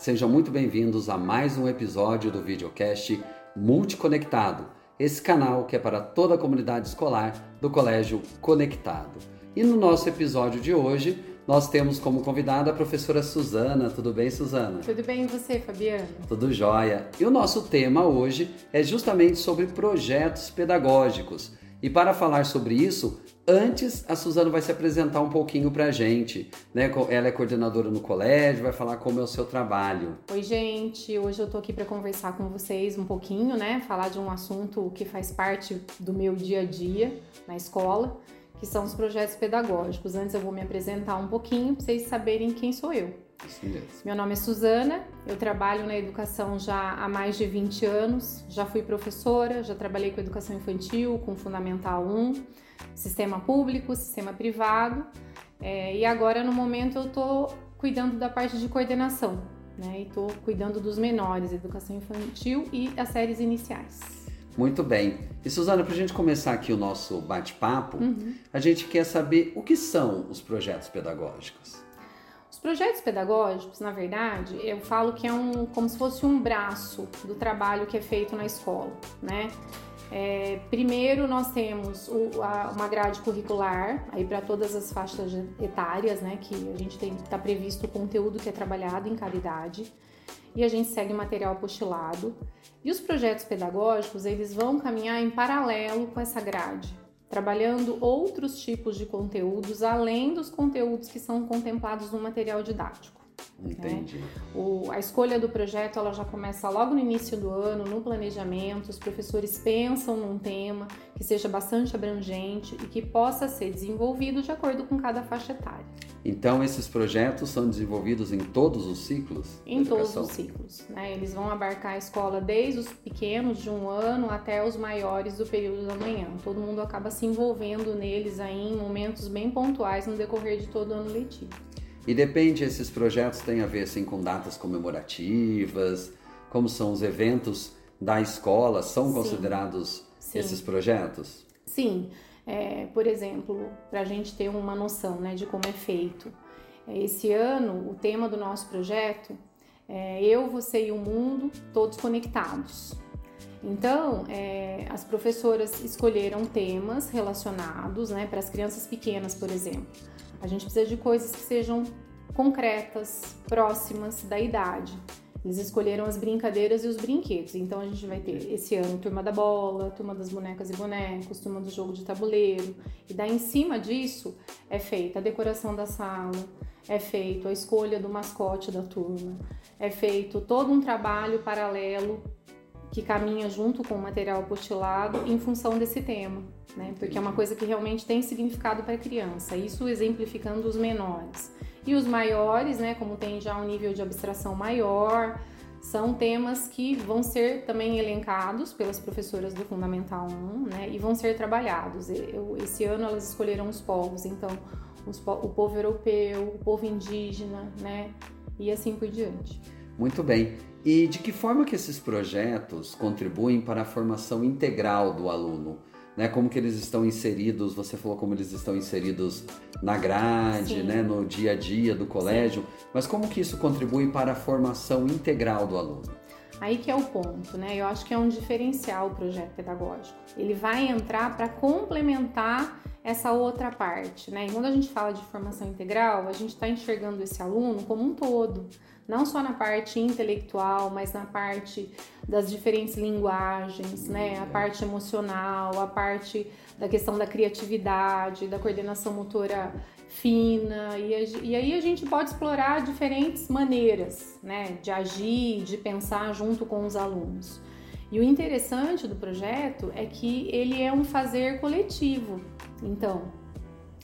sejam muito bem-vindos a mais um episódio do videocast Multiconectado, esse canal que é para toda a comunidade escolar do Colégio Conectado. E no nosso episódio de hoje, nós temos como convidada a professora Suzana. Tudo bem, Suzana? Tudo bem e você, Fabiano? Tudo jóia. E o nosso tema hoje é justamente sobre projetos pedagógicos. E para falar sobre isso, antes a Suzana vai se apresentar um pouquinho para a gente. Né? Ela é coordenadora no colégio, vai falar como é o seu trabalho. Oi, gente. Hoje eu estou aqui para conversar com vocês um pouquinho, né? Falar de um assunto que faz parte do meu dia a dia na escola que são os projetos pedagógicos. Antes eu vou me apresentar um pouquinho para vocês saberem quem sou eu. Meu nome é Suzana, eu trabalho na educação já há mais de 20 anos, já fui professora, já trabalhei com educação infantil, com Fundamental 1, sistema público, sistema privado, é, e agora no momento eu estou cuidando da parte de coordenação, né? E estou cuidando dos menores, educação infantil e as séries iniciais. Muito bem. E Suzana, para a gente começar aqui o nosso bate-papo, uhum. a gente quer saber o que são os projetos pedagógicos. Os projetos pedagógicos, na verdade, eu falo que é um, como se fosse um braço do trabalho que é feito na escola, né? É, primeiro, nós temos o, a, uma grade curricular aí para todas as faixas etárias, né? Que a gente tem está previsto o conteúdo que é trabalhado em cada idade e a gente segue material apostilado. E os projetos pedagógicos, eles vão caminhar em paralelo com essa grade, trabalhando outros tipos de conteúdos além dos conteúdos que são contemplados no material didático. Entendi. Né? O, a escolha do projeto ela já começa logo no início do ano, no planejamento. Os professores pensam num tema que seja bastante abrangente e que possa ser desenvolvido de acordo com cada faixa etária. Então, esses projetos são desenvolvidos em todos os ciclos? Em todos os ciclos. Né? Eles vão abarcar a escola desde os pequenos, de um ano, até os maiores do período da manhã. Todo mundo acaba se envolvendo neles aí em momentos bem pontuais no decorrer de todo o ano letivo. E depende, esses projetos têm a ver assim, com datas comemorativas, como são os eventos da escola, são Sim. considerados Sim. esses projetos? Sim. É, por exemplo, para a gente ter uma noção né, de como é feito. Esse ano, o tema do nosso projeto é Eu, Você e o Mundo, Todos Conectados. Então, é, as professoras escolheram temas relacionados né, para as crianças pequenas, por exemplo. A gente precisa de coisas que sejam concretas, próximas da idade. Eles escolheram as brincadeiras e os brinquedos. Então a gente vai ter esse ano turma da bola, turma das bonecas e bonecos, turma do jogo de tabuleiro. E daí em cima disso é feita a decoração da sala, é feito a escolha do mascote da turma, é feito todo um trabalho paralelo que caminha junto com o material apostilado em função desse tema, né? Porque é uma coisa que realmente tem significado para a criança. Isso exemplificando os menores. E os maiores, né, como tem já um nível de abstração maior, são temas que vão ser também elencados pelas professoras do Fundamental 1, né, e vão ser trabalhados. Eu, esse ano elas escolheram os povos, então os, o povo europeu, o povo indígena, né, e assim por diante. Muito bem. E de que forma que esses projetos contribuem para a formação integral do aluno? Né, como que eles estão inseridos, você falou como eles estão inseridos na grade, né, no dia a dia do colégio, Sim. mas como que isso contribui para a formação integral do aluno? Aí que é o ponto, né? Eu acho que é um diferencial o projeto pedagógico. Ele vai entrar para complementar essa outra parte, né? E quando a gente fala de formação integral, a gente está enxergando esse aluno como um todo não só na parte intelectual, mas na parte das diferentes linguagens, né? A parte emocional, a parte da questão da criatividade, da coordenação motora fina, e, a, e aí a gente pode explorar diferentes maneiras, né? De agir, de pensar junto com os alunos. E o interessante do projeto é que ele é um fazer coletivo. Então,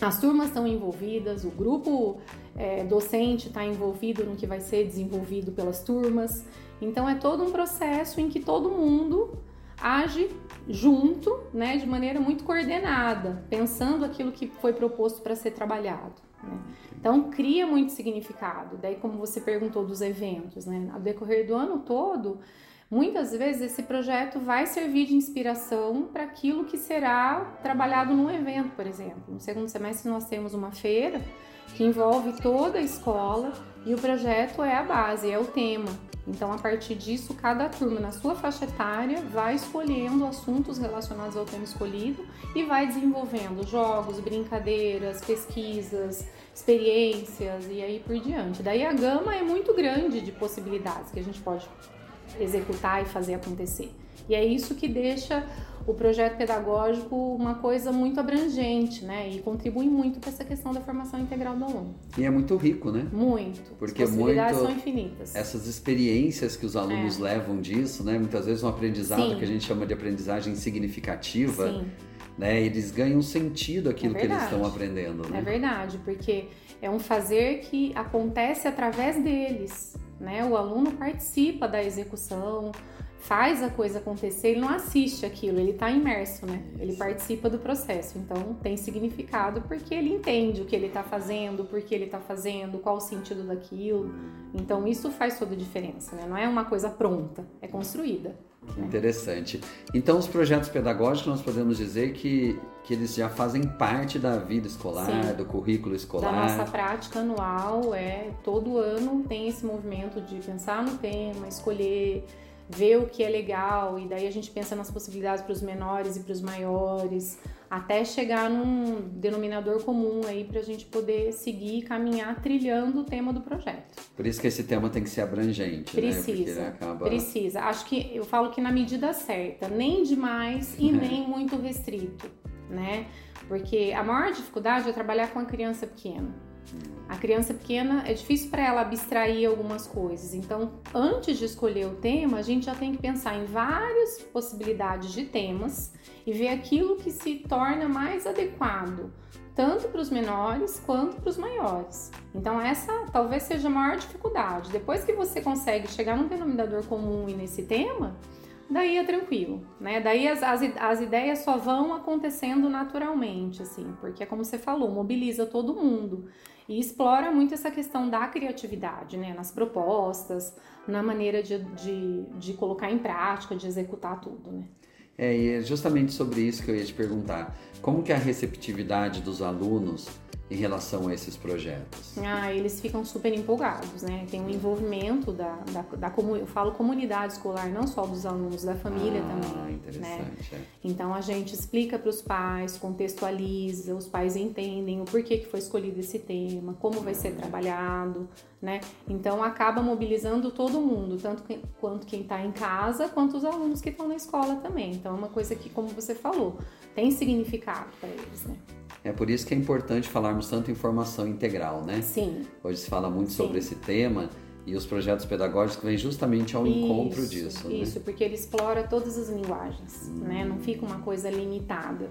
as turmas estão envolvidas, o grupo é, docente está envolvido no que vai ser desenvolvido pelas turmas. Então é todo um processo em que todo mundo age junto, né, de maneira muito coordenada, pensando aquilo que foi proposto para ser trabalhado. Né? Então cria muito significado. Daí, como você perguntou dos eventos, né, ao decorrer do ano todo, muitas vezes esse projeto vai servir de inspiração para aquilo que será trabalhado num evento, por exemplo. No segundo semestre nós temos uma feira que envolve toda a escola E o projeto é a base, é o tema. Então, a partir disso, cada turma na sua faixa etária vai escolhendo assuntos relacionados ao tema escolhido e vai desenvolvendo jogos, brincadeiras, pesquisas, experiências e aí por diante. Daí a gama é muito grande de possibilidades que a gente pode executar e fazer acontecer. E é isso que deixa o projeto pedagógico uma coisa muito abrangente, né? E contribui muito para essa questão da formação integral do aluno. E é muito rico, né? Muito. Porque As possibilidades muito são infinitas. essas experiências que os alunos É. levam disso, né? Muitas vezes um aprendizado Sim. que a gente chama de aprendizagem significativa, Sim, né? Eles ganham sentido aquilo É que eles estão aprendendo, né? é verdade, porque é um fazer que acontece através deles, né? O aluno participa da execução, faz a coisa acontecer, ele não assiste aquilo, ele está imerso, né? Ele participa do processo, então tem significado porque ele entende o que ele está fazendo, por que ele está fazendo, qual o sentido daquilo. Então isso faz toda a diferença, né? Não é uma coisa pronta, é construída. Interessante. Então, os projetos pedagógicos, nós podemos dizer que, que eles já fazem parte da vida escolar, Sim. do currículo Da escolar. nossa prática anual, é todo ano tem esse movimento de pensar no tema, escolher, ver o que é legal, e daí a gente pensa nas possibilidades para os menores e para os maiores, até chegar num denominador comum aí para a gente poder seguir e caminhar trilhando o tema do projeto. Por isso que esse tema tem que ser abrangente, né? Precisa, ele acaba... precisa. Acho que eu falo que na medida certa, nem demais e É. nem muito restrito, né? Porque a maior dificuldade é trabalhar com a criança pequena. A criança pequena é difícil para ela abstrair algumas coisas. Então, antes de escolher o tema, a gente já tem que pensar em várias possibilidades de temas e ver aquilo que se torna mais adequado, tanto para os menores quanto para os maiores. Então, essa talvez seja a maior dificuldade. Depois que você consegue chegar num denominador comum e nesse tema, daí é tranquilo, né? Daí as, as, as ideias só vão acontecendo naturalmente, assim, porque é como você falou, mobiliza todo mundo e explora muito essa questão da criatividade, né? Nas propostas, na maneira de, de, de colocar em prática, de executar tudo, né? É, e é justamente sobre isso que eu ia te perguntar. Como que é a receptividade dos alunos em relação a esses projetos? Ah, eles ficam super empolgados, né? Tem um envolvimento da, da, da eu falo comunidade escolar, não só dos alunos, da família ah, também. né? interessante. é. Então a gente explica para os pais, contextualiza, os pais entendem o porquê que foi escolhido esse tema, como vai ser trabalhado, né? Então acaba mobilizando todo mundo, tanto que- quanto quem está em casa, quanto os alunos que estão na escola também. Então é uma coisa que, como você falou, tem significado para eles, né? É por isso que é importante falarmos tanto em formação integral, né? Sim. Hoje se fala muito Sim. sobre esse tema e os projetos pedagógicos vêm justamente ao encontro Isso, disso. né? Isso, porque ele explora todas as linguagens, Hum. né? Não fica uma coisa limitada.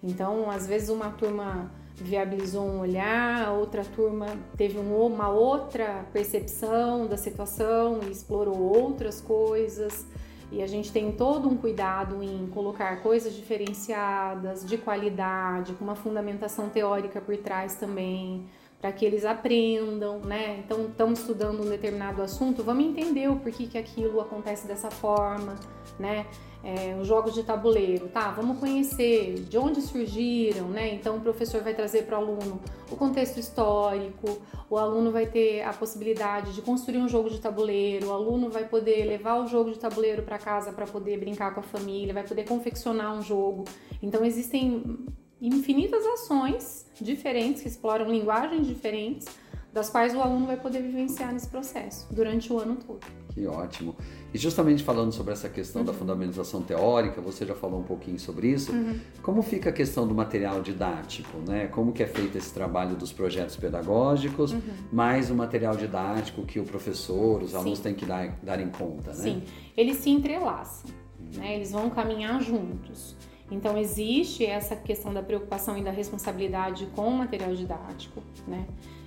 Então, às vezes uma turma viabilizou um olhar, outra turma teve um- uma outra percepção da situação e explorou outras coisas. E a gente tem todo um cuidado em colocar coisas diferenciadas, de qualidade, com uma fundamentação teórica por trás também, para que eles aprendam, né? Então, estamos estudando um determinado assunto, vamos entender o porquê que aquilo acontece dessa forma, né? É, os jogos de tabuleiro, tá? Vamos conhecer de onde surgiram, né? Então, o professor vai trazer para o aluno o contexto histórico, o aluno vai ter a possibilidade de construir um jogo de tabuleiro, o aluno vai poder levar o jogo de tabuleiro para casa para poder brincar com a família, vai poder confeccionar um jogo. Então, existem infinitas ações diferentes que exploram linguagens diferentes, das quais o aluno vai poder vivenciar nesse processo durante o ano todo. Que ótimo. E justamente falando sobre essa questão Uhum. da fundamentação teórica, você já falou um pouquinho sobre isso. Uhum. Como fica a questão do material didático, né? Como que é feito esse trabalho dos projetos pedagógicos, Uhum. mais o material didático que o professor, os alunos Sim. têm que dar, dar em conta, né? Sim, eles se entrelaçam, né? Eles vão caminhar juntos. Então existe essa questão da preocupação e da responsabilidade com o material didático, né?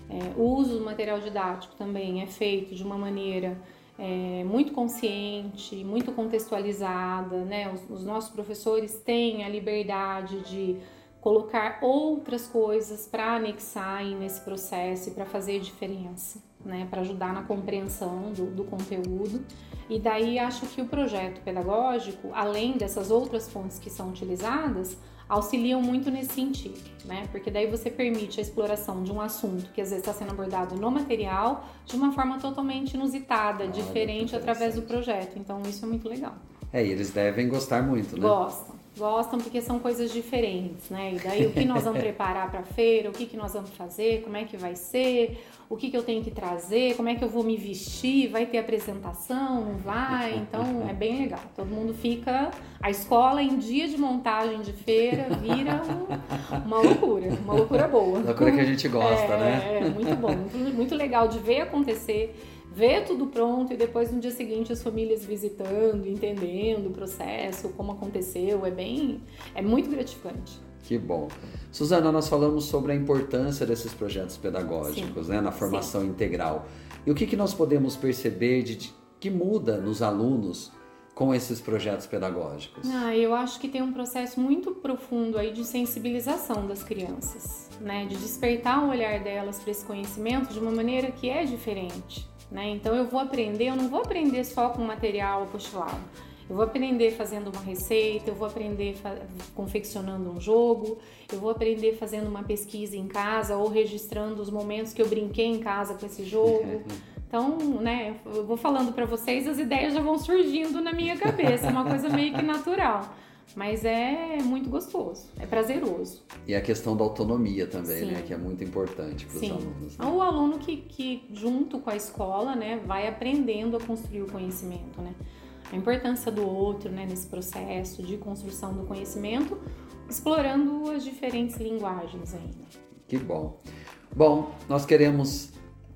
É, o uso do material didático também é feito de uma maneira é, muito consciente, muito contextualizada, né? Os, os nossos professores têm a liberdade de colocar outras coisas para anexar nesse processo e para fazer diferença, né, para ajudar na compreensão do, do conteúdo. E daí acho que o projeto pedagógico, além dessas outras fontes que são utilizadas, auxiliam muito nesse sentido, né? Porque daí você permite a exploração de um assunto que às vezes está sendo abordado no material de uma forma totalmente inusitada, diferente através do projeto. Então isso é muito legal. É, e eles devem gostar muito, né? Gostam gostam porque são coisas diferentes, né? E daí o que nós vamos preparar para a feira, o que, que nós vamos fazer, como é que vai ser, o que, que eu tenho que trazer, como é que eu vou me vestir, vai ter apresentação, não vai? Então é bem legal. Todo mundo fica. A escola em dia de montagem de feira vira um, uma loucura, uma loucura boa. Loucura que a gente gosta, é, né? É, muito bom, muito, muito legal de ver acontecer ver tudo pronto e depois no dia seguinte as famílias visitando, entendendo o processo, como aconteceu, é bem, é muito gratificante. Que bom. Suzana, nós falamos sobre a importância desses projetos pedagógicos, né, na formação Sim. integral. E o que, que nós podemos perceber de, de que muda nos alunos com esses projetos pedagógicos? Ah, eu acho que tem um processo muito profundo aí de sensibilização das crianças, né, de despertar o olhar delas para esse conhecimento de uma maneira que é diferente. Né? Então eu vou aprender, eu não vou aprender só com material apostolado. Eu vou aprender fazendo uma receita, eu vou aprender confeccionando um jogo, eu vou aprender fazendo uma pesquisa em casa ou registrando os momentos que eu brinquei em casa com esse jogo. Então, né, eu vou falando para vocês, as ideias já vão surgindo na minha cabeça, é uma coisa meio que natural. Mas é muito gostoso, é prazeroso. E a questão da autonomia também, né? Sim. né? Que é muito importante para os alunos. Né? O aluno que, que, junto com a escola, né, vai aprendendo a construir o conhecimento, né? A importância do outro, né, nesse processo de construção do conhecimento, explorando as diferentes linguagens ainda. Que bom. Bom, nós queremos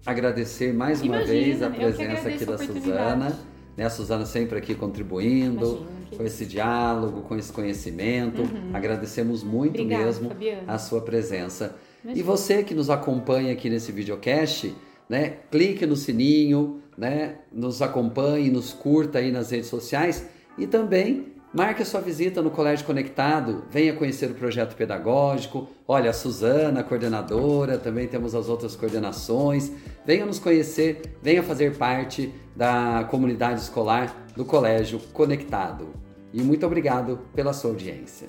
agradecer mais uma Imagina, vez a presença aqui da Suzana. Né? A Suzana sempre aqui contribuindo. Imagina com esse diálogo, com esse conhecimento. Uhum. Agradecemos muito Obrigada, mesmo Fabiana. a sua presença. E você que nos acompanha aqui nesse videocast, né, clique no sininho, né, nos acompanhe, nos curta aí nas redes sociais e também marque a sua visita no Colégio Conectado, venha conhecer o projeto pedagógico. Olha, a Suzana, coordenadora, também temos as outras coordenações. Venha nos conhecer, venha fazer parte da comunidade escolar do Colégio Conectado. E muito obrigado pela sua audiência.